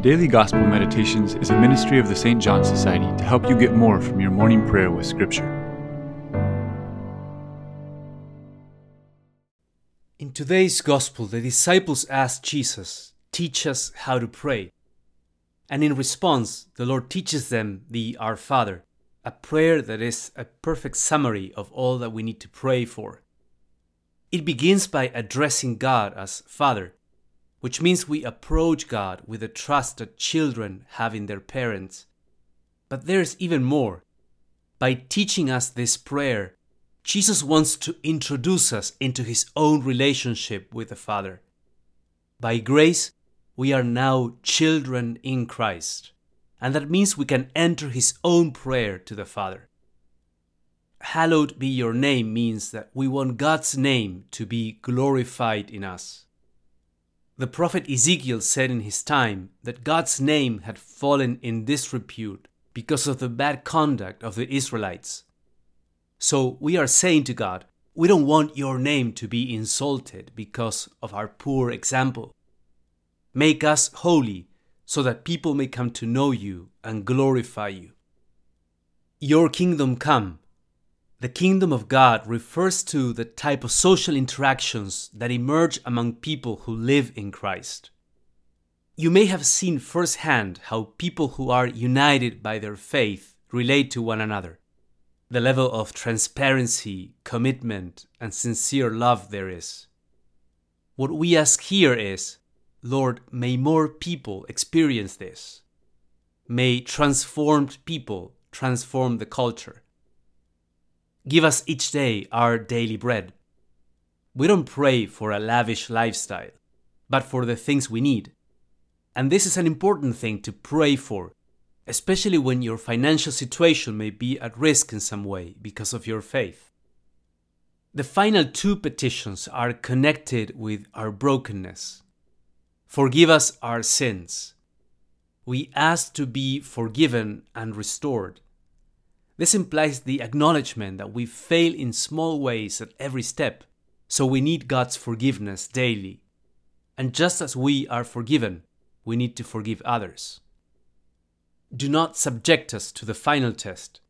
Daily Gospel Meditations is a ministry of the St. John Society to help you get more from your morning prayer with Scripture. In today's Gospel, the disciples ask Jesus, Teach us how to pray. And in response, the Lord teaches them the Our Father, a prayer that is a perfect summary of all that we need to pray for. It begins by addressing God as Father which means we approach God with the trust that children have in their parents. But there's even more. By teaching us this prayer, Jesus wants to introduce us into his own relationship with the Father. By grace, we are now children in Christ, and that means we can enter his own prayer to the Father. Hallowed be your name means that we want God's name to be glorified in us. The prophet Ezekiel said in his time that God's name had fallen in disrepute because of the bad conduct of the Israelites. So we are saying to God, we don't want your name to be insulted because of our poor example. Make us holy so that people may come to know you and glorify you. Your kingdom come the kingdom of God refers to the type of social interactions that emerge among people who live in Christ. You may have seen firsthand how people who are united by their faith relate to one another, the level of transparency, commitment, and sincere love there is. What we ask here is, Lord, may more people experience this. May transformed people transform the culture. Give us each day our daily bread. We don't pray for a lavish lifestyle, but for the things we need. And this is an important thing to pray for, especially when your financial situation may be at risk in some way because of your faith. The final two petitions are connected with our brokenness. Forgive us our sins. We ask to be forgiven and restored. This implies the acknowledgement that we fail in small ways at every step, so we need God's forgiveness daily. And just as we are forgiven, we need to forgive others. Do not subject us to the final test.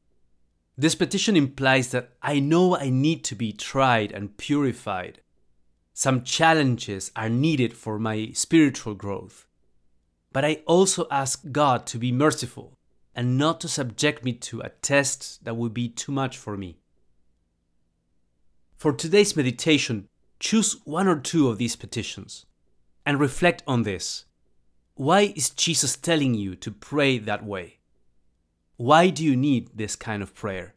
This petition implies that I know I need to be tried and purified. Some challenges are needed for my spiritual growth. But I also ask God to be merciful and not to subject me to a test that would be too much for me. For today's meditation, choose one or two of these petitions and reflect on this. Why is Jesus telling you to pray that way? Why do you need this kind of prayer?